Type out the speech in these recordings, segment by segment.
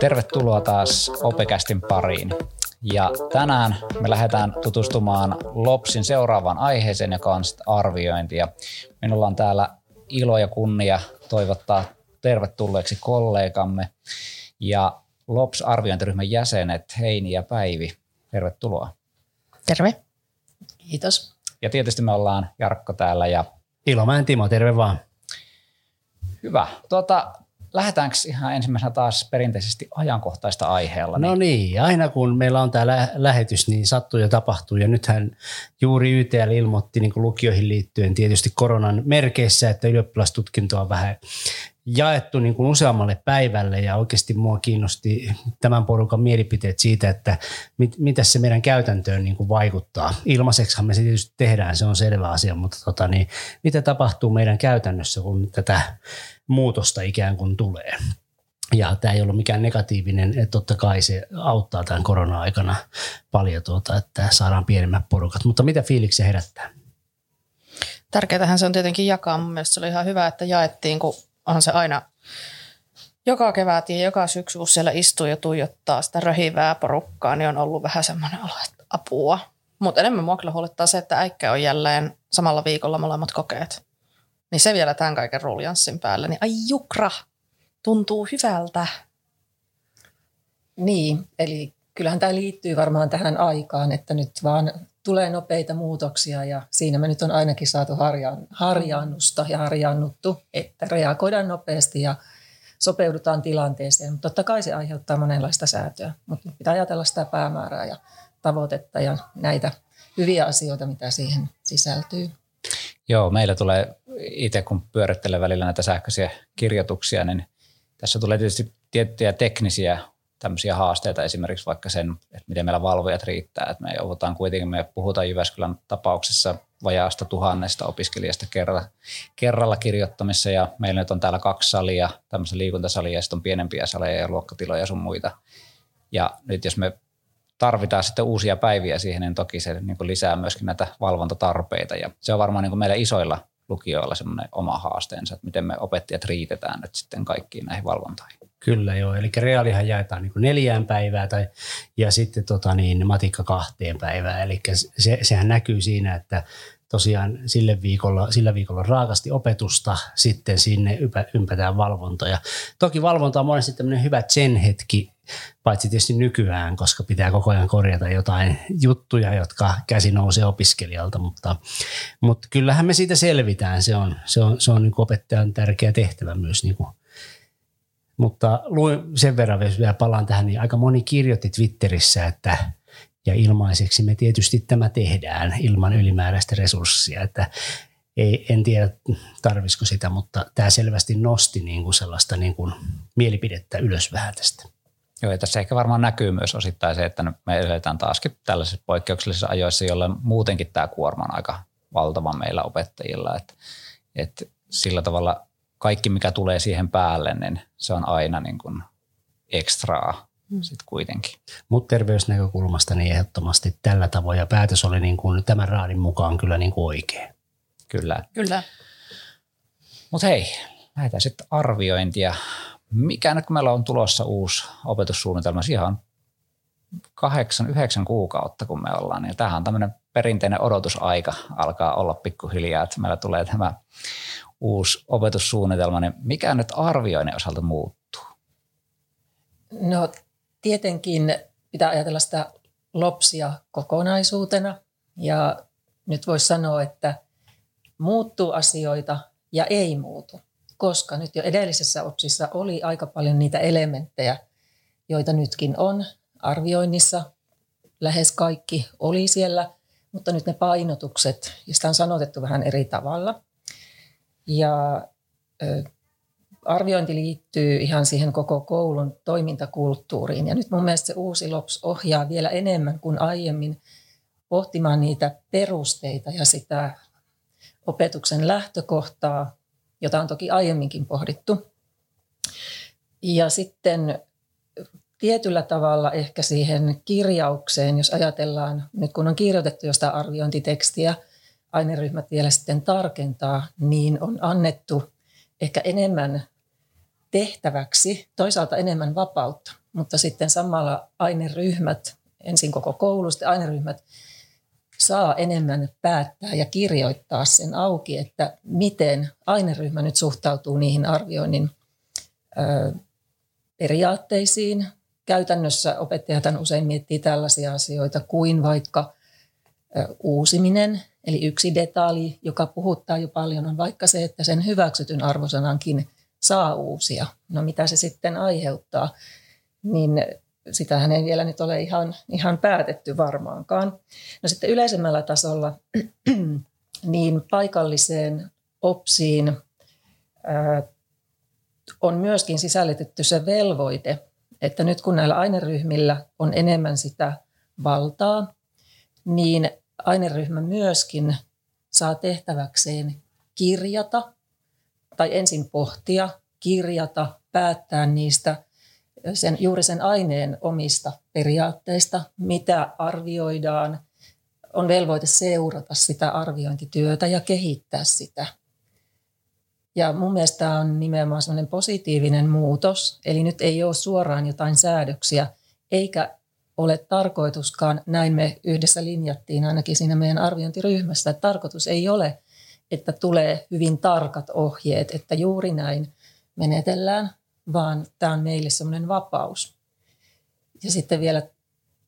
Tervetuloa taas Opekästin pariin. Ja tänään me lähdetään tutustumaan LOPSin seuraavaan aiheeseen, joka on arviointi. Ja minulla on täällä ilo ja kunnia toivottaa tervetulleeksi kollegamme ja LOPS-arviointiryhmän jäsenet Heini ja Päivi. Tervetuloa. Terve. Kiitos. Ja tietysti me ollaan Jarkko täällä ja Ilomäen Timo, terve vaan. Hyvä. Tuota, lähdetäänkö ihan ensimmäisenä taas perinteisesti ajankohtaista aiheella? No niin, aina kun meillä on tämä lähetys, niin sattuu ja tapahtuu. Ja nythän juuri YTL ilmoitti niin lukioihin liittyen tietysti koronan merkeissä, että ylioppilastutkinto on vähän jaettu niin kuin useammalle päivälle ja oikeasti mua kiinnosti tämän porukan mielipiteet siitä, että mit, mitä se meidän käytäntöön niin kuin vaikuttaa. Ilmaiseksihan me se tietysti tehdään, se on selvä asia, mutta tota, niin, mitä tapahtuu meidän käytännössä, kun tätä muutosta ikään kuin tulee. Ja tämä ei ollut mikään negatiivinen, että totta kai se auttaa tämän korona-aikana paljon, tuota, että saadaan pienemmät porukat. Mutta mitä fiiliksi herättää? Tärkeätähän se on tietenkin jakaa. Mun mielestä se oli ihan hyvä, että jaettiin, kun on se aina joka kevät ja joka syksy, kun siellä istuu ja tuijottaa sitä röhivää porukkaa, niin on ollut vähän semmoinen olo, että apua. Mutta enemmän mua kyllä huolettaa se, että äikkä on jälleen samalla viikolla molemmat kokeet. Niin se vielä tämän kaiken ruljanssin päälle, niin ai jukra, tuntuu hyvältä. Niin, eli kyllähän tämä liittyy varmaan tähän aikaan, että nyt vaan tulee nopeita muutoksia ja siinä me nyt on ainakin saatu harjaan, harjaannusta ja harjaannuttu, että reagoidaan nopeasti ja sopeudutaan tilanteeseen. Mutta totta kai se aiheuttaa monenlaista säätöä, mutta pitää ajatella sitä päämäärää ja tavoitetta ja näitä hyviä asioita, mitä siihen sisältyy. Joo, meillä tulee itse kun pyörittelee välillä näitä sähköisiä kirjoituksia, niin tässä tulee tietysti tiettyjä teknisiä tämmöisiä haasteita, esimerkiksi vaikka sen, että miten meillä valvojat riittää. Että me joudutaan kuitenkin, me puhutaan Jyväskylän tapauksessa vajaasta tuhannesta opiskelijasta kerralla, kerralla kirjoittamissa ja meillä nyt on täällä kaksi salia, tämmöistä liikuntasalia ja sitten on pienempiä saleja ja luokkatiloja ja sun muita. Ja nyt jos me tarvitaan sitten uusia päiviä siihen, niin toki se niin lisää myöskin näitä valvontatarpeita ja se on varmaan niin meillä isoilla lukioilla semmoinen oma haasteensa, että miten me opettajat riitetään nyt sitten kaikkiin näihin valvontoihin. Kyllä joo, eli reaalihan jaetaan niin neljään päivää tai, ja sitten tota niin, matikka kahteen päivään, eli se, sehän näkyy siinä, että tosiaan sille viikolla, sillä viikolla raakasti opetusta, sitten sinne ympä, ympätään valvontoja. Toki valvonta on monesti tämmöinen hyvä sen hetki, paitsi tietysti nykyään, koska pitää koko ajan korjata jotain juttuja, jotka käsi nousee opiskelijalta, mutta, mutta kyllähän me siitä selvitään. Se on, se on, se on niin opettajan tärkeä tehtävä myös niin kuin mutta luin sen verran, jos vielä palaan tähän, niin aika moni kirjoitti Twitterissä, että ja ilmaiseksi me tietysti tämä tehdään ilman ylimääräistä resurssia, että ei, en tiedä tarvisiko sitä, mutta tämä selvästi nosti niin kuin sellaista niin kuin mielipidettä ylös vähän tästä. Joo, ja tässä ehkä varmaan näkyy myös osittain se, että me eletään taaskin tällaisissa poikkeuksellisissa ajoissa, jolloin muutenkin tämä kuorma on aika valtava meillä opettajilla, että, että sillä tavalla kaikki, mikä tulee siihen päälle, niin se on aina niin kuin ekstraa mm. sitten kuitenkin. Mutta terveysnäkökulmasta niin ehdottomasti tällä tavoin ja päätös oli niin kuin tämän raadin mukaan kyllä niin kuin oikein. Kyllä. Kyllä. Mutta hei, lähdetään sitten arviointia. Mikä nyt kun meillä on tulossa uusi opetussuunnitelma, siihen on kahdeksan, yhdeksän kuukautta kun me ollaan, niin tämähän on tämmöinen perinteinen odotusaika alkaa olla pikkuhiljaa, että meillä tulee tämä uusi opetussuunnitelma, niin mikä nyt arvioinnin osalta muuttuu? No tietenkin pitää ajatella sitä lopsia kokonaisuutena ja nyt voisi sanoa, että muuttuu asioita ja ei muutu, koska nyt jo edellisessä opsissa oli aika paljon niitä elementtejä, joita nytkin on arvioinnissa. Lähes kaikki oli siellä, mutta nyt ne painotukset, ja sitä on sanotettu vähän eri tavalla – ja arviointi liittyy ihan siihen koko koulun toimintakulttuuriin. Ja nyt mun mielestä se uusi LOPS ohjaa vielä enemmän kuin aiemmin pohtimaan niitä perusteita ja sitä opetuksen lähtökohtaa, jota on toki aiemminkin pohdittu. Ja sitten tietyllä tavalla ehkä siihen kirjaukseen, jos ajatellaan, nyt kun on kirjoitettu jostain arviointitekstiä, aineryhmät vielä sitten tarkentaa, niin on annettu ehkä enemmän tehtäväksi, toisaalta enemmän vapautta, mutta sitten samalla aineryhmät, ensin koko koulu, sitten aineryhmät saa enemmän päättää ja kirjoittaa sen auki, että miten aineryhmä nyt suhtautuu niihin arvioinnin ö, periaatteisiin. Käytännössä opettajat usein miettii tällaisia asioita kuin vaikka uusiminen, eli yksi detalji, joka puhuttaa jo paljon, on vaikka se, että sen hyväksytyn arvosanankin saa uusia. No mitä se sitten aiheuttaa, niin sitähän ei vielä nyt ole ihan, ihan päätetty varmaankaan. No sitten yleisemmällä tasolla niin paikalliseen OPSiin on myöskin sisällytetty se velvoite, että nyt kun näillä aineryhmillä on enemmän sitä valtaa, niin aineryhmä myöskin saa tehtäväkseen kirjata tai ensin pohtia, kirjata, päättää niistä sen, juuri sen aineen omista periaatteista, mitä arvioidaan, on velvoite seurata sitä arviointityötä ja kehittää sitä. Ja mun mielestä tämä on nimenomaan positiivinen muutos, eli nyt ei ole suoraan jotain säädöksiä, eikä ole tarkoituskaan, näin me yhdessä linjattiin ainakin siinä meidän arviointiryhmässä, että tarkoitus ei ole, että tulee hyvin tarkat ohjeet, että juuri näin menetellään, vaan tämä on meille semmoinen vapaus. Ja sitten vielä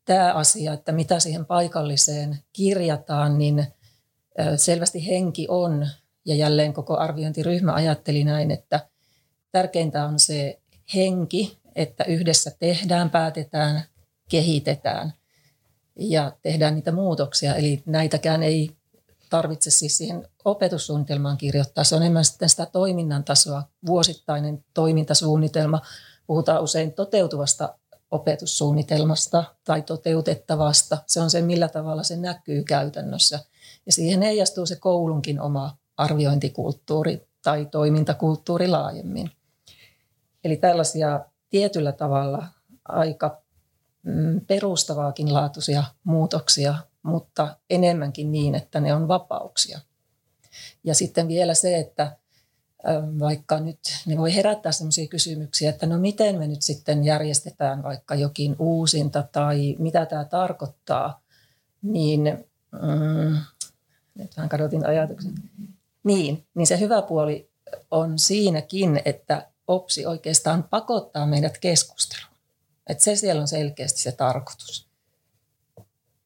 tämä asia, että mitä siihen paikalliseen kirjataan, niin selvästi henki on, ja jälleen koko arviointiryhmä ajatteli näin, että tärkeintä on se henki, että yhdessä tehdään, päätetään, kehitetään ja tehdään niitä muutoksia. Eli näitäkään ei tarvitse siis siihen opetussuunnitelmaan kirjoittaa. Se on enemmän sitten sitä toiminnan tasoa, vuosittainen toimintasuunnitelma. Puhutaan usein toteutuvasta opetussuunnitelmasta tai toteutettavasta. Se on se, millä tavalla se näkyy käytännössä. Ja siihen heijastuu se koulunkin oma arviointikulttuuri tai toimintakulttuuri laajemmin. Eli tällaisia tietyllä tavalla aika perustavaakin laatuisia muutoksia mutta enemmänkin niin, että ne on vapauksia. Ja sitten vielä se, että vaikka nyt ne voi herättää sellaisia kysymyksiä, että no miten me nyt sitten järjestetään vaikka jokin uusinta tai mitä tämä tarkoittaa, niin mm, nyt vähän kadotin ajatuksen. Niin, niin se hyvä puoli on siinäkin, että OPSI oikeastaan pakottaa meidät keskusteluun. Että se siellä on selkeästi se tarkoitus.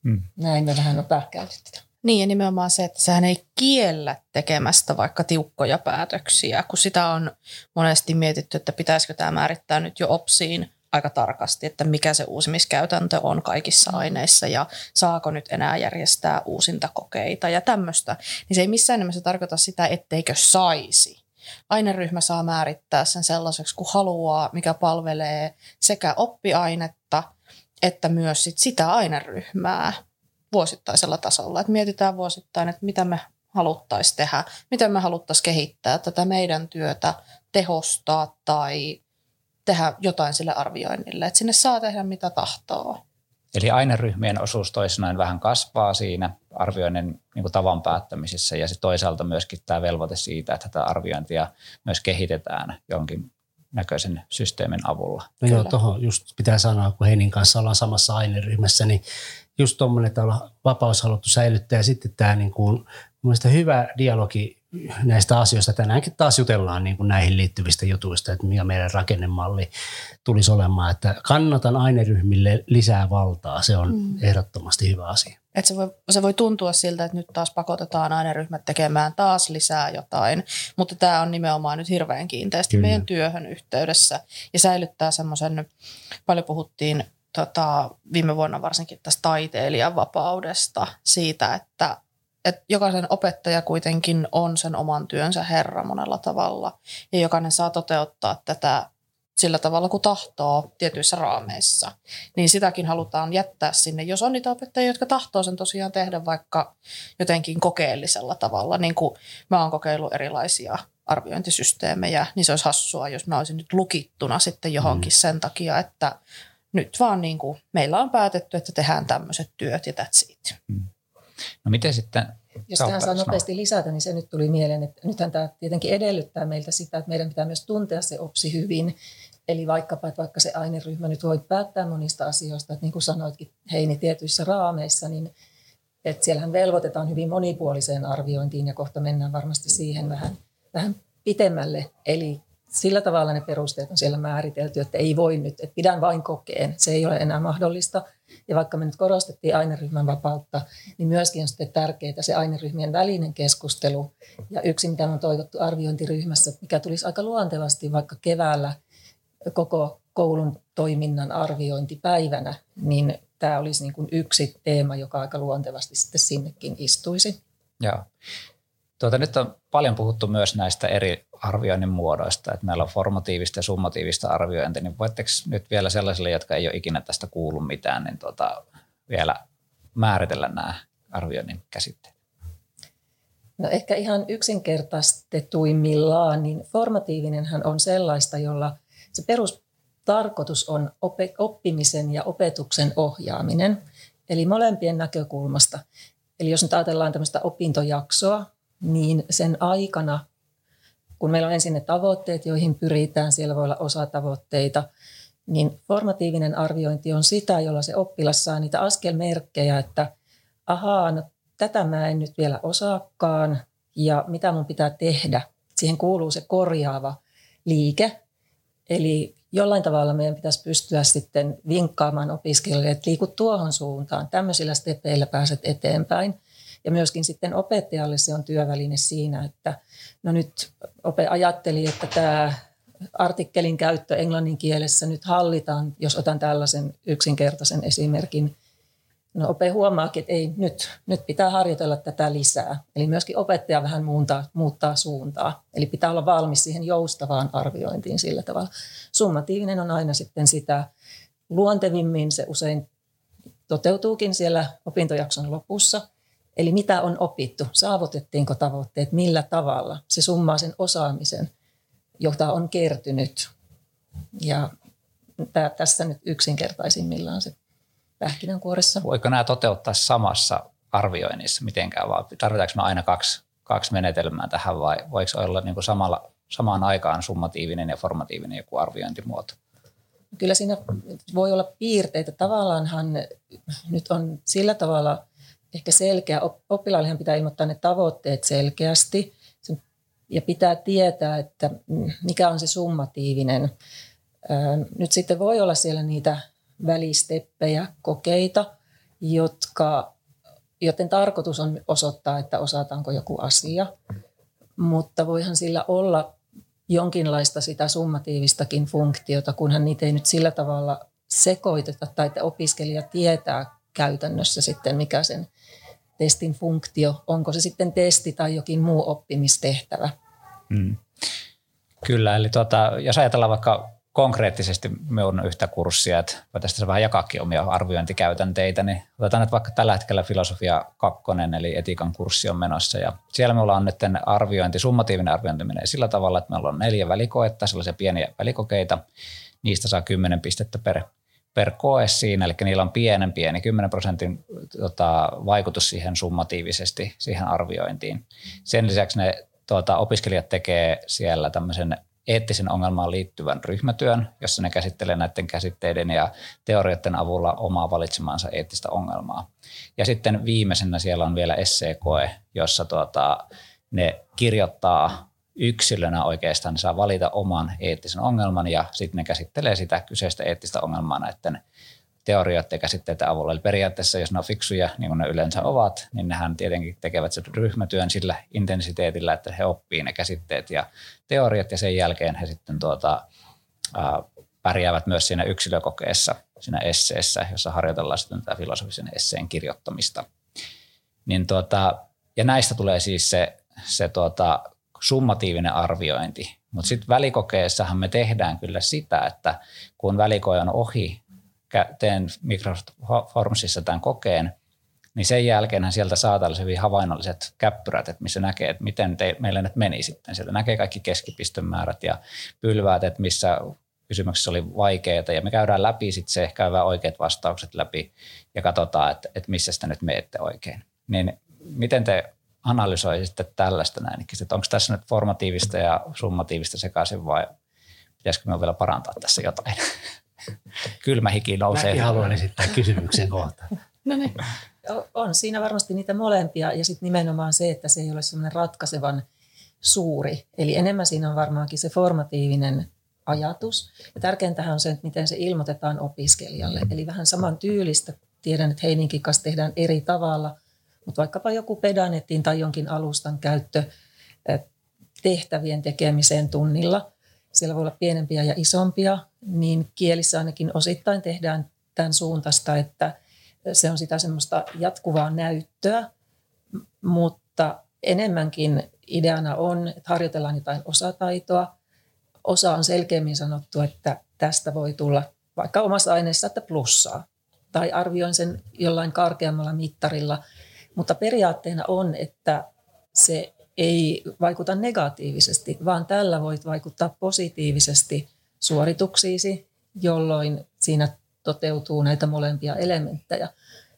Mm. Näin me vähän on pähkäytetty. Niin ja nimenomaan se, että sehän ei kiellä tekemästä vaikka tiukkoja päätöksiä, kun sitä on monesti mietitty, että pitäisikö tämä määrittää nyt jo OPSiin aika tarkasti, että mikä se uusimiskäytäntö on kaikissa aineissa ja saako nyt enää järjestää uusintakokeita ja tämmöistä. Niin se ei missään nimessä tarkoita sitä, etteikö saisi. Aineryhmä saa määrittää sen sellaiseksi kuin haluaa, mikä palvelee sekä oppiainetta – että myös sit sitä aineryhmää vuosittaisella tasolla. Että mietitään vuosittain, että mitä me haluttaisiin tehdä, miten me haluttaisiin kehittää tätä meidän työtä, tehostaa tai tehdä jotain sille arvioinnille. Että sinne saa tehdä mitä tahtoo. Eli aineryhmien osuus toisenaan vähän kasvaa siinä arvioinnin niin kuin tavan päättämisessä ja sitten toisaalta myöskin tämä velvoite siitä, että tätä arviointia myös kehitetään jonkin näköisen systeemin avulla. No Kyllä. joo, tuohon just pitää sanoa, kun Heinin kanssa ollaan samassa aineryhmässä, niin just tuommoinen, että ollaan vapaus haluttu säilyttää ja sitten tämä niin kuin, hyvä dialogi näistä asioista. Tänäänkin taas jutellaan niin kuin näihin liittyvistä jutuista, että mikä meidän rakennemalli tulisi olemaan. Että kannatan aineryhmille lisää valtaa, se on mm. ehdottomasti hyvä asia. Et se, voi, se voi tuntua siltä, että nyt taas pakotetaan aineryhmät tekemään taas lisää jotain, mutta tämä on nimenomaan nyt hirveän kiinteästi Kyllä. meidän työhön yhteydessä ja säilyttää semmoisen, paljon puhuttiin tota, viime vuonna varsinkin tästä taiteilijan vapaudesta, siitä, että että jokaisen opettaja kuitenkin on sen oman työnsä herra monella tavalla ja jokainen saa toteuttaa tätä sillä tavalla kuin tahtoo tietyissä raameissa, niin sitäkin halutaan jättää sinne. Jos on niitä opettajia, jotka tahtoo sen tosiaan tehdä vaikka jotenkin kokeellisella tavalla, niin kuin mä oon kokeillut erilaisia arviointisysteemejä, niin se olisi hassua, jos mä olisin nyt lukittuna sitten johonkin mm. sen takia, että nyt vaan niin kuin meillä on päätetty, että tehdään tämmöiset työt ja that's it. Mm. No miten sitten Jos tähän saa nopeasti lisätä, niin se nyt tuli mieleen, että nythän tämä tietenkin edellyttää meiltä sitä, että meidän pitää myös tuntea se OPSI hyvin. Eli vaikkapa, että vaikka se aineryhmä nyt voi päättää monista asioista, että niin kuin sanoitkin Heini tietyissä raameissa, niin että siellähän velvoitetaan hyvin monipuoliseen arviointiin ja kohta mennään varmasti siihen vähän, vähän pitemmälle. Eli sillä tavalla ne perusteet on siellä määritelty, että ei voi nyt, että pidän vain kokeen. Se ei ole enää mahdollista. Ja vaikka me nyt korostettiin aineryhmän vapautta, niin myöskin on sitten tärkeää se aineryhmien välinen keskustelu. Ja yksi, mitä on toivottu arviointiryhmässä, mikä tulisi aika luontevasti vaikka keväällä koko koulun toiminnan arviointipäivänä, niin tämä olisi niin kuin yksi teema, joka aika luontevasti sitten sinnekin istuisi. Joo. Tuota, nyt on paljon puhuttu myös näistä eri arvioinnin muodoista, että meillä on formatiivista ja summatiivista arviointia, niin voitteko nyt vielä sellaisille, jotka ei ole ikinä tästä kuullut mitään, niin tuota, vielä määritellä nämä arvioinnin käsitteet? No ehkä ihan yksinkertaistetuimmillaan, niin formatiivinenhan on sellaista, jolla se perustarkoitus on oppimisen ja opetuksen ohjaaminen, eli molempien näkökulmasta. Eli jos nyt ajatellaan tämmöistä opintojaksoa, niin sen aikana, kun meillä on ensin ne tavoitteet, joihin pyritään, siellä voi olla osa tavoitteita, niin formatiivinen arviointi on sitä, jolla se oppilas saa niitä askelmerkkejä, että ahaa, no, tätä mä en nyt vielä osaakaan ja mitä mun pitää tehdä. Siihen kuuluu se korjaava liike. Eli jollain tavalla meidän pitäisi pystyä sitten vinkkaamaan opiskelijoille, että liiku tuohon suuntaan, tämmöisillä stepeillä pääset eteenpäin – ja myöskin sitten opettajalle se on työväline siinä, että no nyt ope ajatteli, että tämä artikkelin käyttö englannin kielessä nyt hallitaan, jos otan tällaisen yksinkertaisen esimerkin. No ope huomaakin, että ei, nyt, nyt pitää harjoitella tätä lisää. Eli myöskin opettaja vähän muuntaa, muuttaa suuntaa. Eli pitää olla valmis siihen joustavaan arviointiin sillä tavalla. Summatiivinen on aina sitten sitä luontevimmin, se usein toteutuukin siellä opintojakson lopussa – Eli mitä on opittu, saavutettiinko tavoitteet, millä tavalla. Se summaa sen osaamisen, jota on kertynyt. Ja tämä, tässä nyt yksinkertaisimmillaan se pähkinänkuoressa. Voiko nämä toteuttaa samassa arvioinnissa mitenkään, vai tarvitaanko me aina kaksi, kaksi menetelmää tähän, vai voiko olla niin kuin samalla, samaan aikaan summatiivinen ja formatiivinen joku arviointimuoto? Kyllä siinä voi olla piirteitä. Tavallaanhan nyt on sillä tavalla ehkä selkeä. Oppilaallehan pitää ilmoittaa ne tavoitteet selkeästi ja pitää tietää, että mikä on se summatiivinen. Nyt sitten voi olla siellä niitä välisteppejä, kokeita, jotka, joten tarkoitus on osoittaa, että osataanko joku asia. Mutta voihan sillä olla jonkinlaista sitä summatiivistakin funktiota, kunhan niitä ei nyt sillä tavalla sekoiteta tai että opiskelija tietää käytännössä sitten, mikä sen testin funktio, onko se sitten testi tai jokin muu oppimistehtävä. Hmm. Kyllä, eli tuota, jos ajatellaan vaikka konkreettisesti minun yhtä kurssia, että voitaisiin vähän jakaakin omia arviointikäytänteitä, niin otetaan nyt vaikka tällä hetkellä filosofia kakkonen, eli etiikan kurssi on menossa, ja siellä me ollaan nyt arviointi, summatiivinen arviointi menee sillä tavalla, että meillä on neljä välikoetta, sellaisia pieniä välikokeita, niistä saa 10 pistettä per per koe siinä, eli niillä on pienen pieni, 10 prosentin tota, vaikutus siihen summatiivisesti, siihen arviointiin. Sen lisäksi ne tuota, opiskelijat tekee siellä tämmöisen eettisen ongelmaan liittyvän ryhmätyön, jossa ne käsittelee näiden käsitteiden ja teorioiden avulla omaa valitsemansa eettistä ongelmaa. Ja sitten viimeisenä siellä on vielä esseekoe, jossa tuota, ne kirjoittaa yksilönä oikeastaan saa valita oman eettisen ongelman ja sitten ne käsittelee sitä kyseistä eettistä ongelmaa näiden teorioiden ja käsitteiden avulla. Eli periaatteessa, jos ne on fiksuja, niin kuin ne yleensä ovat, niin nehän tietenkin tekevät sen ryhmätyön sillä intensiteetillä, että he oppii ne käsitteet ja teoriat ja sen jälkeen he sitten tuota, ää, pärjäävät myös siinä yksilökokeessa, siinä esseessä, jossa harjoitellaan sitten tätä filosofisen esseen kirjoittamista. Niin tuota, ja näistä tulee siis se, se tuota, summatiivinen arviointi. Mutta sitten välikokeessahan me tehdään kyllä sitä, että kun välikoe on ohi, teen Microsoft Formsissa tämän kokeen, niin sen jälkeen sieltä saa tällaiset hyvin havainnolliset käppyrät, että missä näkee, että miten te, meillä nyt meni sitten. Sieltä näkee kaikki keskipistömäärät ja pylväät, että missä kysymyksessä oli vaikeita ja me käydään läpi sitten se, käydään oikeat vastaukset läpi ja katsotaan, että, että missä sitä nyt meette oikein. Niin miten te analysoisitte tällaista näin, että onko tässä nyt formatiivista ja summatiivista sekaisin vai pitäisikö me vielä parantaa tässä jotain? Kylmä hiki nousee. Mäkin haluan esittää kysymyksen kohta. No niin. On siinä varmasti niitä molempia ja sitten nimenomaan se, että se ei ole semmoinen ratkaisevan suuri. Eli enemmän siinä on varmaankin se formatiivinen ajatus. Ja tärkeintähän on se, että miten se ilmoitetaan opiskelijalle. Eli vähän saman tyylistä. Tiedän, että Heininkin kanssa tehdään eri tavalla, mutta vaikkapa joku pedanetin tai jonkin alustan käyttö tehtävien tekemiseen tunnilla. Siellä voi olla pienempiä ja isompia, niin kielissä ainakin osittain tehdään tämän suuntaista, että se on sitä semmoista jatkuvaa näyttöä, mutta enemmänkin ideana on, että harjoitellaan jotain osataitoa. Osa on selkeämmin sanottu, että tästä voi tulla vaikka omassa aineessa, että plussaa. Tai arvioin sen jollain karkeammalla mittarilla. Mutta periaatteena on, että se ei vaikuta negatiivisesti, vaan tällä voit vaikuttaa positiivisesti suorituksiisi, jolloin siinä toteutuu näitä molempia elementtejä,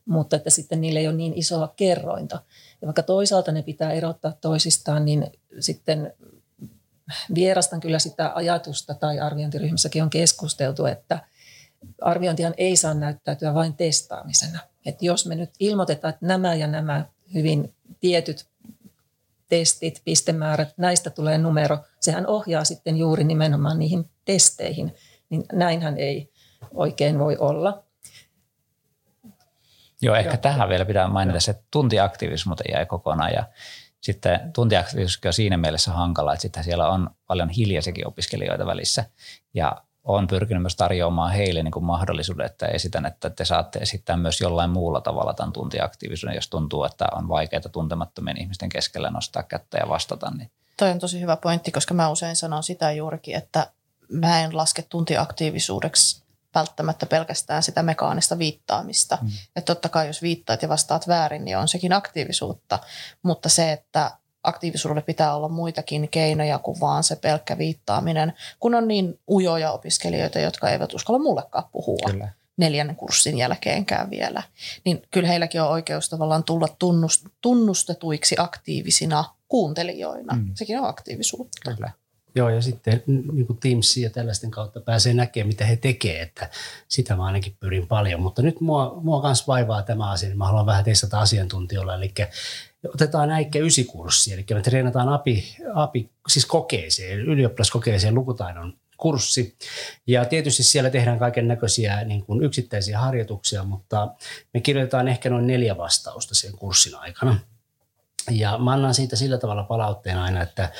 mutta että sitten niille ei ole niin isoa kerrointa. Ja vaikka toisaalta ne pitää erottaa toisistaan, niin sitten vierastan kyllä sitä ajatusta, tai arviointiryhmässäkin on keskusteltu, että arviointihan ei saa näyttäytyä vain testaamisena. Että jos me nyt ilmoitetaan, että nämä ja nämä hyvin tietyt testit, pistemäärät, näistä tulee numero, sehän ohjaa sitten juuri nimenomaan niihin testeihin, niin näinhän ei oikein voi olla. Joo, ehkä Joo. tähän vielä pitää mainita se, että tuntiaktiivisuus muuten jäi kokonaan ja sitten tuntiaktiivisuus on siinä mielessä hankala, että sitten siellä on paljon hiljaisiakin opiskelijoita välissä ja olen pyrkinyt myös tarjoamaan heille niin kuin mahdollisuuden, että esitän, että te saatte esittää myös jollain muulla tavalla tämän tuntiaktiivisuuden, jos tuntuu, että on vaikeaa tuntemattomien ihmisten keskellä nostaa kättä ja vastata. Niin. Toi on tosi hyvä pointti, koska mä usein sanon sitä juurikin, että mä en laske tuntiaktiivisuudeksi välttämättä pelkästään sitä mekaanista viittaamista. Mm. Että totta kai jos viittaat ja vastaat väärin, niin on sekin aktiivisuutta, mutta se, että aktiivisuudelle pitää olla muitakin keinoja kuin vaan se pelkkä viittaaminen, kun on niin ujoja opiskelijoita, jotka eivät uskalla mullekaan puhua. Kyllä neljännen kurssin jälkeenkään vielä, niin kyllä heilläkin on oikeus tavallaan tulla tunnustetuiksi aktiivisina kuuntelijoina. Mm. Sekin on aktiivisuutta. Kyllä. Joo, ja sitten niin kuin Teamsin ja tällaisten kautta pääsee näkemään, mitä he tekevät, että sitä mä ainakin pyrin paljon. Mutta nyt mua, mua myös vaivaa tämä asia, niin mä haluan vähän testata asiantuntijoilla, eli otetaan äikkä ysikurssi, eli me treenataan API, API siis kokeeseen, ylioppilaskokeeseen lukutaidon kurssi. Ja tietysti siellä tehdään kaiken näköisiä niin kuin yksittäisiä harjoituksia, mutta me kirjoitetaan ehkä noin neljä vastausta sen kurssin aikana. Ja mä annan siitä sillä tavalla palautteen aina, että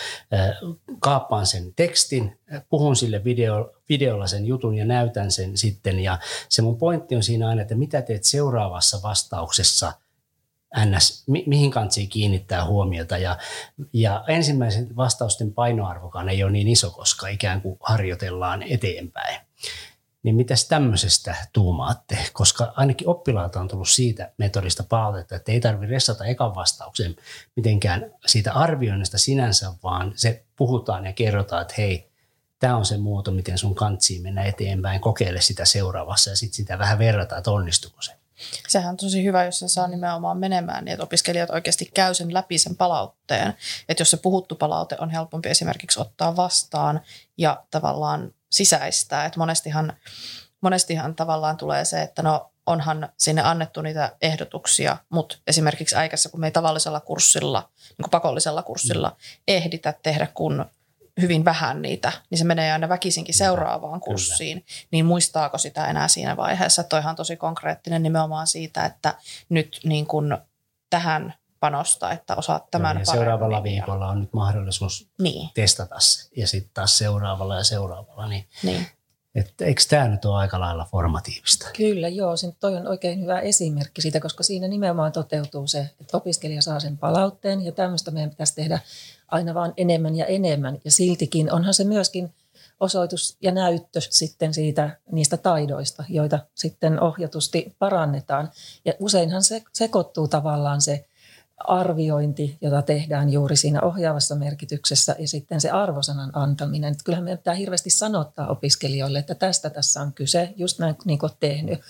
kaappaan sen tekstin, puhun sille video, videolla sen jutun ja näytän sen sitten. Ja se mun pointti on siinä aina, että mitä teet seuraavassa vastauksessa ns, mi, mihin kantsiin kiinnittää huomiota. Ja, ja ensimmäisen vastausten painoarvokaan ei ole niin iso, koska ikään kuin harjoitellaan eteenpäin. Niin mitäs tämmöisestä tuumaatte? Koska ainakin oppilaalta on tullut siitä metodista palautetta, että ei tarvitse ressata ekan vastauksen mitenkään siitä arvioinnista sinänsä, vaan se puhutaan ja kerrotaan, että hei, tämä on se muoto, miten sun kantsiin mennä eteenpäin, kokeile sitä seuraavassa ja sitten sitä vähän verrataan, että onnistuuko se. Sehän on tosi hyvä, jos se saa nimenomaan menemään, niin että opiskelijat oikeasti käy sen läpi sen palautteen. Että jos se puhuttu palaute on helpompi esimerkiksi ottaa vastaan ja tavallaan sisäistää. Että monestihan, monestihan tavallaan tulee se, että no onhan sinne annettu niitä ehdotuksia, mutta esimerkiksi äikässä, kun me ei tavallisella kurssilla, niin kuin pakollisella kurssilla ehditä tehdä kun hyvin vähän niitä, niin se menee aina väkisinkin seuraavaan kurssiin. Kyllä. Niin muistaako sitä enää siinä vaiheessa? Toihan on tosi konkreettinen nimenomaan siitä, että nyt niin kuin tähän panosta, että osaat tämän Joo, Seuraavalla viikolla on nyt mahdollisuus niin. testata se ja sitten taas seuraavalla ja seuraavalla. Niin, niin. Että eikö tämä nyt ole aika lailla formatiivista? Kyllä, joo. Sen toi on oikein hyvä esimerkki siitä, koska siinä nimenomaan toteutuu se, että opiskelija saa sen palautteen ja tämmöistä meidän pitäisi tehdä aina vaan enemmän ja enemmän. Ja siltikin onhan se myöskin osoitus ja näyttö sitten siitä niistä taidoista, joita sitten ohjatusti parannetaan. Ja useinhan se sekoittuu tavallaan se arviointi, jota tehdään juuri siinä ohjaavassa merkityksessä ja sitten se arvosanan antaminen. Että kyllähän meidän pitää hirveästi sanottaa opiskelijoille, että tästä tässä on kyse, just näin niin kuin tehnyt.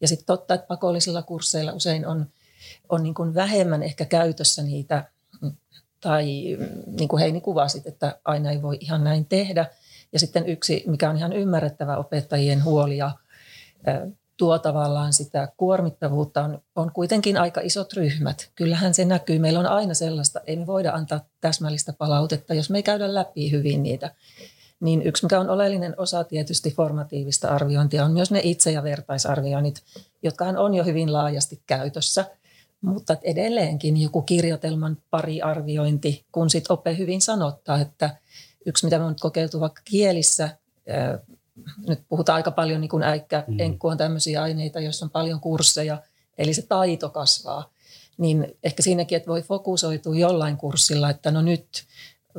Ja sitten totta, että pakollisilla kursseilla usein on, on niin kuin vähemmän ehkä käytössä niitä tai niin kuin Heini kuvasit, että aina ei voi ihan näin tehdä. Ja sitten yksi, mikä on ihan ymmärrettävä opettajien huoli ja tuo tavallaan sitä kuormittavuutta, on, on kuitenkin aika isot ryhmät. Kyllähän se näkyy. Meillä on aina sellaista, ei me voida antaa täsmällistä palautetta, jos me ei käydä läpi hyvin niitä. Niin yksi, mikä on oleellinen osa tietysti formatiivista arviointia, on myös ne itse- ja vertaisarvioinnit, jotka on jo hyvin laajasti käytössä. Mutta edelleenkin joku kirjoitelman pari arviointi, kun sitten ope hyvin sanottaa, että yksi, mitä me on kokeiltu vaikka kielissä, nyt puhutaan aika paljon niin kuin äikkä, mm. enkku on tämmöisiä aineita, joissa on paljon kursseja, eli se taito kasvaa. Niin ehkä siinäkin, että voi fokusoitua jollain kurssilla, että no nyt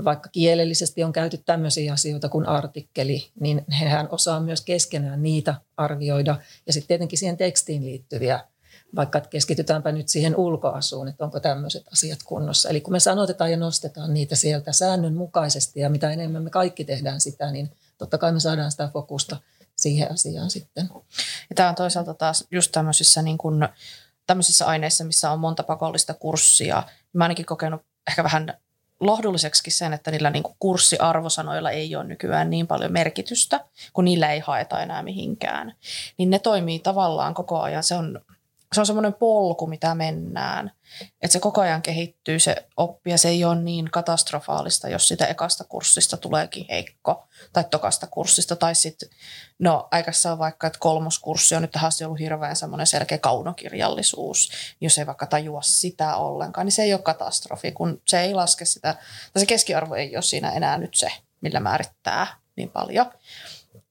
vaikka kielellisesti on käyty tämmöisiä asioita kuin artikkeli, niin hehän osaa myös keskenään niitä arvioida. Ja sitten tietenkin siihen tekstiin liittyviä, vaikka keskitytäänpä nyt siihen ulkoasuun, että onko tämmöiset asiat kunnossa. Eli kun me sanotetaan ja nostetaan niitä sieltä säännönmukaisesti ja mitä enemmän me kaikki tehdään sitä, niin totta kai me saadaan sitä fokusta siihen asiaan sitten. Ja tämä on toisaalta taas just tämmöisissä, niin kuin, tämmöisissä aineissa, missä on monta pakollista kurssia. Mä ainakin kokenut ehkä vähän lohdulliseksi sen, että niillä niin kurssiarvosanoilla ei ole nykyään niin paljon merkitystä, kun niillä ei haeta enää mihinkään. Niin ne toimii tavallaan koko ajan. Se on se on semmoinen polku, mitä mennään. Että se koko ajan kehittyy se oppi ja se ei ole niin katastrofaalista, jos sitä ekasta kurssista tuleekin heikko tai tokasta kurssista. Tai sitten, no aikassa on vaikka, että kolmoskurssi on nyt tähän asti ollut hirveän semmoinen selkeä kaunokirjallisuus. Jos ei vaikka tajua sitä ollenkaan, niin se ei ole katastrofi, kun se ei laske sitä, tai se keskiarvo ei ole siinä enää nyt se, millä määrittää niin paljon.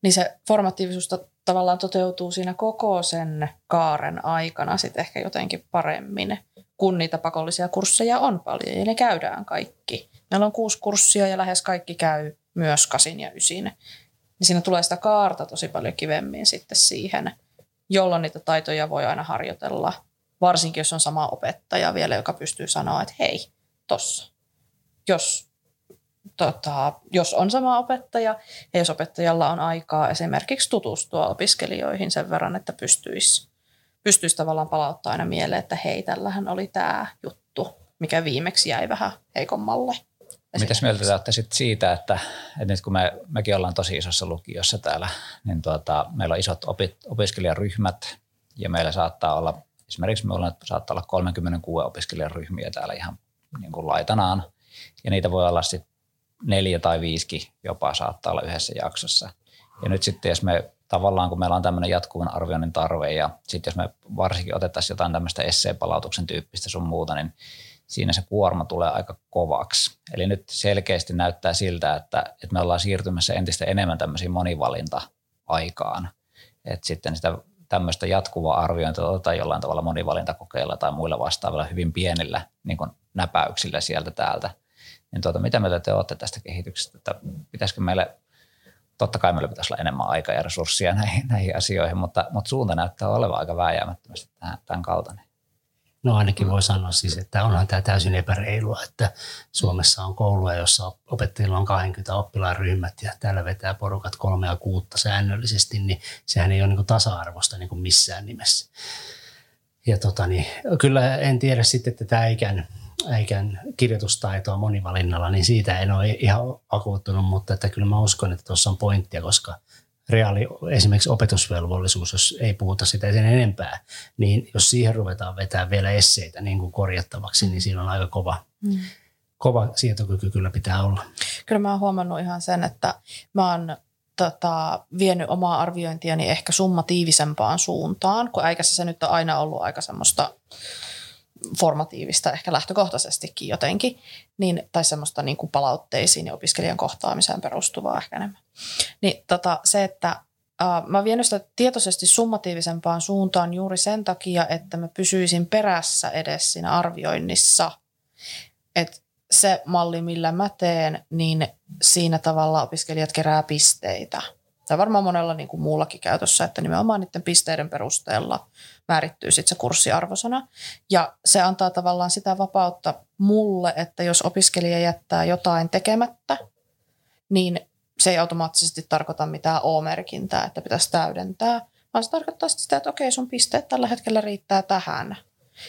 Niin se formatiivisuus tavallaan toteutuu siinä koko sen kaaren aikana sitten ehkä jotenkin paremmin, kun niitä pakollisia kursseja on paljon ja ne käydään kaikki. Meillä on kuusi kurssia ja lähes kaikki käy myös kasin ja ysin. Niin siinä tulee sitä kaarta tosi paljon kivemmin sitten siihen, jolloin niitä taitoja voi aina harjoitella. Varsinkin jos on sama opettaja vielä, joka pystyy sanoa, että hei, tossa. Jos tota, jos on sama opettaja ja jos opettajalla on aikaa esimerkiksi tutustua opiskelijoihin sen verran, että pystyisi, pystyisi tavallaan palauttaa aina mieleen, että hei, tällähän oli tämä juttu, mikä viimeksi jäi vähän heikommalle. Mitäs mieltä te olette sit siitä, että, että nyt kun me, mekin ollaan tosi isossa lukiossa täällä, niin tuota, meillä on isot opit, opiskelijaryhmät ja meillä saattaa olla, esimerkiksi me ollaan, saattaa olla 36 opiskelijaryhmiä täällä ihan niin kuin laitanaan ja niitä voi olla sitten neljä tai viisikin jopa saattaa olla yhdessä jaksossa. Ja nyt sitten jos me tavallaan, kun meillä on tämmöinen jatkuvan arvioinnin tarve ja sitten jos me varsinkin otettaisiin jotain tämmöistä esseen-palautuksen tyyppistä sun muuta, niin siinä se kuorma tulee aika kovaksi. Eli nyt selkeästi näyttää siltä, että, että me ollaan siirtymässä entistä enemmän tämmöisiin monivalinta-aikaan. Että sitten sitä tämmöistä jatkuvaa arviointia tai jollain tavalla monivalintakokeilla tai muilla vastaavilla hyvin pienillä niin näpäyksillä sieltä täältä – niin tuota, mitä mieltä te olette tästä kehityksestä, että pitäisikö meille, totta kai meillä pitäisi olla enemmän aikaa ja resursseja näihin, näihin asioihin, mutta, mutta suunta näyttää olevan aika vääjäämättömästi tämän, tämän kaltainen. No ainakin voi sanoa siis, että onhan tämä täysin epäreilua, että Suomessa on kouluja, jossa opettajilla on 20 oppilaanryhmät ja täällä vetää porukat kolme ja kuutta säännöllisesti, niin sehän ei ole niin tasa-arvosta niin missään nimessä. Ja tota, niin, kyllä en tiedä sitten, että tämä ikään eikä kirjoitustaitoa monivalinnalla, niin siitä en ole ihan vakuuttunut, mutta että kyllä mä uskon, että tuossa on pointtia, koska reaali, esimerkiksi opetusvelvollisuus, jos ei puhuta sitä sen enempää, niin jos siihen ruvetaan vetää vielä esseitä niin kuin korjattavaksi, niin siinä on aika kova, mm. kova sietokyky kyllä pitää olla. Kyllä mä oon huomannut ihan sen, että mä oon tota, vienyt omaa arviointiani ehkä summatiivisempaan suuntaan, kun äikässä se nyt on aina ollut aika semmoista formatiivista ehkä lähtökohtaisestikin jotenkin, niin, tai semmoista niin kuin palautteisiin ja opiskelijan kohtaamiseen perustuvaa ehkä enemmän. Niin tota, se, että Uh, mä vien sitä tietoisesti summatiivisempaan suuntaan juuri sen takia, että mä pysyisin perässä edes siinä arvioinnissa. Että se malli, millä mä teen, niin siinä tavalla opiskelijat kerää pisteitä. Tai varmaan monella niin kuin muullakin käytössä, että nimenomaan niiden pisteiden perusteella määrittyy sitten se kurssiarvosana. Ja se antaa tavallaan sitä vapautta mulle, että jos opiskelija jättää jotain tekemättä, niin se ei automaattisesti tarkoita mitään O-merkintää, että pitäisi täydentää, vaan se tarkoittaa sitä, että okei, sun pisteet tällä hetkellä riittää tähän.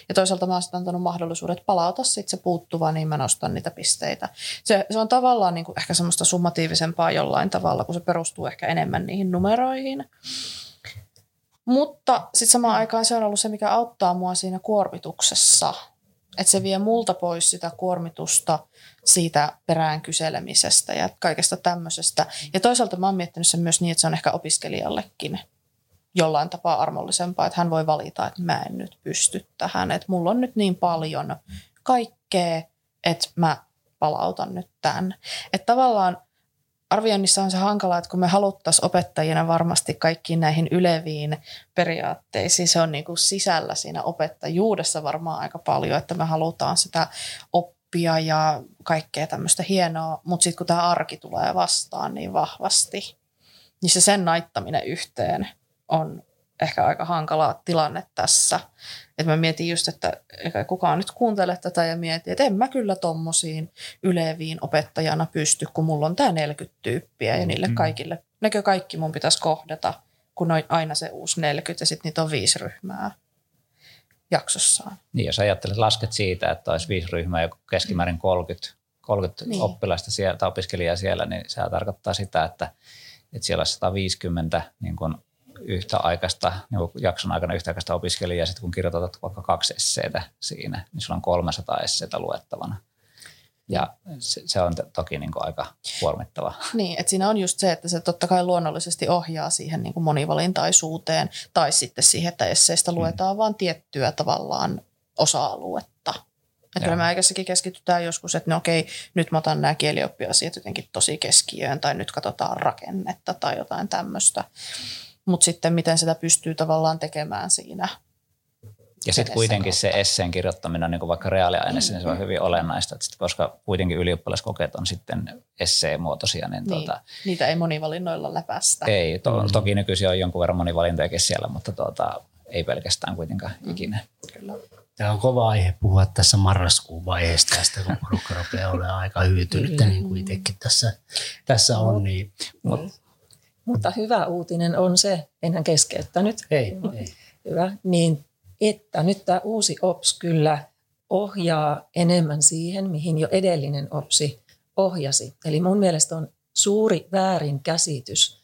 Ja toisaalta mä oon antanut mahdollisuudet palauta sitten se puuttuva, niin mä nostan niitä pisteitä. Se, se on tavallaan niin kuin ehkä semmoista summatiivisempaa jollain tavalla, kun se perustuu ehkä enemmän niihin numeroihin. Mutta sitten samaan aikaan se on ollut se, mikä auttaa mua siinä kuormituksessa. Että se vie multa pois sitä kuormitusta siitä perään kyselemisestä ja kaikesta tämmöisestä. Ja toisaalta mä oon miettinyt sen myös niin, että se on ehkä opiskelijallekin jollain tapaa armollisempaa, että hän voi valita, että mä en nyt pysty tähän, että mulla on nyt niin paljon kaikkea, että mä palautan nyt tämän. Että tavallaan arvioinnissa on se hankala, että kun me haluttaisiin opettajina varmasti kaikkiin näihin yleviin periaatteisiin, se on niin kuin sisällä siinä opettajuudessa varmaan aika paljon, että me halutaan sitä oppia ja kaikkea tämmöistä hienoa, mutta sitten kun tämä arki tulee vastaan niin vahvasti, niin se sen naittaminen yhteen on ehkä aika hankala tilanne tässä. Että mä mietin just, että eikä kukaan nyt kuuntele tätä ja mieti, että en mä kyllä tommosiin yleviin opettajana pysty, kun mulla on tämä 40 tyyppiä ja niille mm. kaikille, nekö kaikki mun pitäisi kohdata, kun on aina se uusi 40 ja sitten niitä on viisi ryhmää jaksossaan. Niin, jos ajattelet, lasket siitä, että olisi viisi ryhmää, joku keskimäärin 30, 30 niin. oppilasta siellä, tai opiskelijaa siellä, niin se tarkoittaa sitä, että, että siellä on 150 niin kuin yhtä aikaista, niin jakson aikana yhtä aikaista opiskelijaa, ja sitten kun kirjoitat vaikka kaksi esseitä siinä, niin sulla on 300 esseitä luettavana. Ja se, se on toki niin kuin aika kuormittava. Niin, että siinä on just se, että se totta kai luonnollisesti ohjaa siihen niin kuin monivalintaisuuteen tai sitten siihen, että esseistä luetaan mm. vain tiettyä tavallaan osa-aluetta. Että kyllä me aikaisemmin keskitytään joskus, että no okei, nyt mä otan nämä kielioppiasiat jotenkin tosi keskiöön tai nyt katsotaan rakennetta tai jotain tämmöistä mutta sitten miten sitä pystyy tavallaan tekemään siinä. Ja sitten kuitenkin se esseen kirjoittaminen on niin kuin vaikka reaaliaineessa, niin se on mm. hyvin olennaista, että sit, koska kuitenkin ylioppilaskokeet on sitten essee-muotoisia. Niin, niin tuota, niitä ei monivalinnoilla läpäistä. Ei, to, mm. toki nykyisin on jonkun verran monivalintojakin siellä, mutta tuota, ei pelkästään kuitenkaan mm. ikinä. Kyllä. Tämä on kova aihe puhua tässä marraskuun vaiheesta tästä, kun porukka rupeaa olemaan aika hyytynyt, niin kuin itsekin tässä, tässä on. Niin, Mut, mutta hyvä uutinen on se, enhän keskeyttänyt. Ei, ei. Hyvä. Niin, että nyt tämä uusi OPS kyllä ohjaa enemmän siihen, mihin jo edellinen OPSI ohjasi. Eli mun mielestä on suuri väärinkäsitys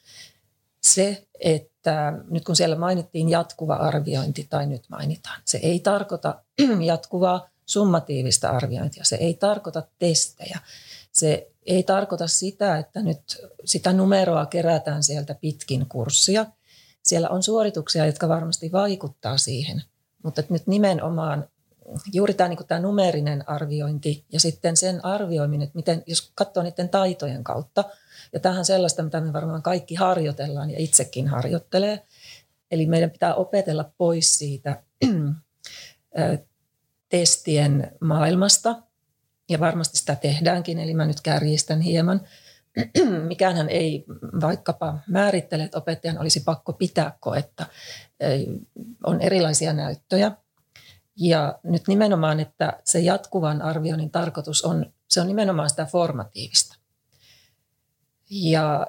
se, että nyt kun siellä mainittiin jatkuva arviointi tai nyt mainitaan, se ei tarkoita jatkuvaa summatiivista arviointia, se ei tarkoita testejä, se ei tarkoita sitä, että nyt sitä numeroa kerätään sieltä pitkin kurssia. Siellä on suorituksia, jotka varmasti vaikuttaa siihen, mutta nyt nimenomaan juuri tämä, niin tämä numerinen arviointi ja sitten sen arvioiminen, että miten, jos katsoo niiden taitojen kautta, ja tähän on sellaista, mitä me varmaan kaikki harjoitellaan ja itsekin harjoittelee, eli meidän pitää opetella pois siitä testien maailmasta ja varmasti sitä tehdäänkin, eli mä nyt kärjistän hieman. Mikäänhän ei vaikkapa määrittele, että opettajan olisi pakko pitää koetta. On erilaisia näyttöjä. Ja nyt nimenomaan, että se jatkuvan arvioinnin tarkoitus on, se on nimenomaan sitä formatiivista. Ja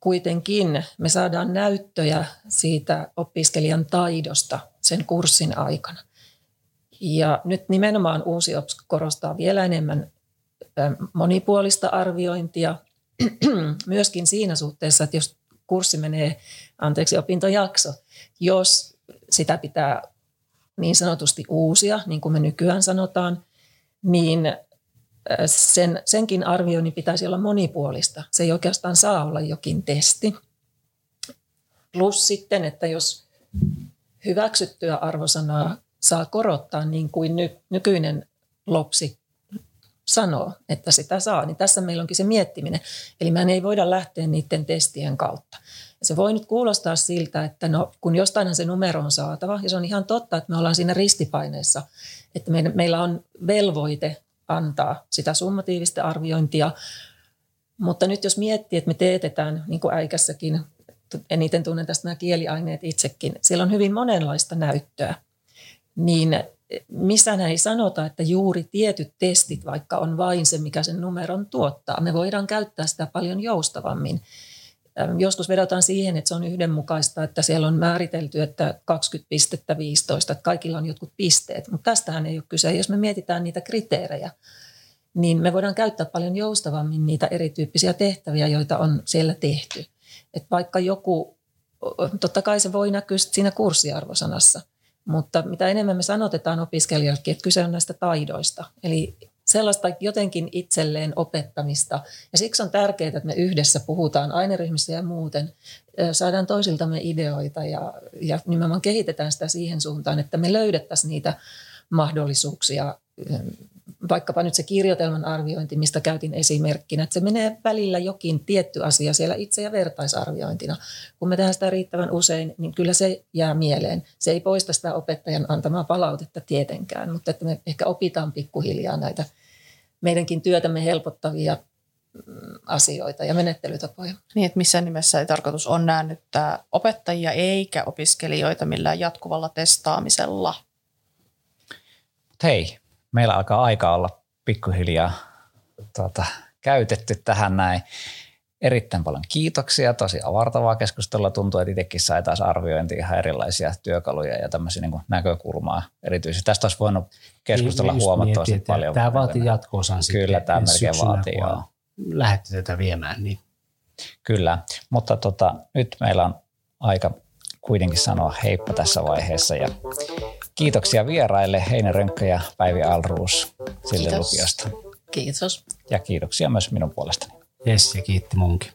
kuitenkin me saadaan näyttöjä siitä opiskelijan taidosta sen kurssin aikana. Ja nyt nimenomaan uusi OPS korostaa vielä enemmän monipuolista arviointia, myöskin siinä suhteessa, että jos kurssi menee, anteeksi, opintojakso, jos sitä pitää niin sanotusti uusia, niin kuin me nykyään sanotaan, niin sen, senkin arvioinnin pitäisi olla monipuolista. Se ei oikeastaan saa olla jokin testi. Plus sitten, että jos hyväksyttyä arvosanaa saa korottaa niin kuin ny, nykyinen lopsi sanoo, että sitä saa, niin tässä meillä onkin se miettiminen. Eli me ei voida lähteä niiden testien kautta. Ja se voi nyt kuulostaa siltä, että no, kun jostain se numero on saatava, ja se on ihan totta, että me ollaan siinä ristipaineessa, että meidän, meillä on velvoite antaa sitä summatiivista arviointia, mutta nyt jos miettii, että me teetetään, niin kuin äikässäkin, eniten tunnen tästä nämä kieliaineet itsekin, siellä on hyvin monenlaista näyttöä niin missään ei sanota, että juuri tietyt testit, vaikka on vain se, mikä sen numeron tuottaa. Me voidaan käyttää sitä paljon joustavammin. Joskus vedotaan siihen, että se on yhdenmukaista, että siellä on määritelty, että 20 pistettä 15, että kaikilla on jotkut pisteet, mutta tästähän ei ole kyse. Jos me mietitään niitä kriteerejä, niin me voidaan käyttää paljon joustavammin niitä erityyppisiä tehtäviä, joita on siellä tehty. Et vaikka joku, totta kai se voi näkyä siinä kurssiarvosanassa, mutta mitä enemmän me sanotetaan opiskelijallekin, että kyse on näistä taidoista. Eli sellaista jotenkin itselleen opettamista. Ja siksi on tärkeää, että me yhdessä puhutaan aineryhmissä ja muuten, saadaan toisiltamme ideoita ja, ja nimenomaan kehitetään sitä siihen suuntaan, että me löydettäisiin niitä mahdollisuuksia vaikkapa nyt se kirjoitelman arviointi, mistä käytin esimerkkinä, että se menee välillä jokin tietty asia siellä itse- ja vertaisarviointina. Kun me tehdään sitä riittävän usein, niin kyllä se jää mieleen. Se ei poista sitä opettajan antamaa palautetta tietenkään, mutta että me ehkä opitaan pikkuhiljaa näitä meidänkin työtämme helpottavia mm, asioita ja menettelytapoja. Niin, että missään nimessä ei tarkoitus on näännyttää opettajia eikä opiskelijoita millään jatkuvalla testaamisella. Hei, meillä alkaa aika olla pikkuhiljaa tuota, käytetty tähän näin. Erittäin paljon kiitoksia, tosi avartavaa keskustelua. Tuntuu, että itsekin sai taas arviointi ihan erilaisia työkaluja ja tämmöisiä niin näkökulmaa. Erityisesti tästä olisi voinut keskustella niin, huomattavasti mietin, paljon. Tämä vaatii jatko-osan Kyllä, tämä melkein vaatii, joo. Lähdette tätä viemään. Niin. Kyllä, mutta tota, nyt meillä on aika kuitenkin sanoa heippa tässä vaiheessa ja Kiitoksia vieraille Heine Rönkkö ja Päivi Alruus sille lukiosta. Kiitos. Ja kiitoksia myös minun puolestani. Jes, ja kiitti munkin.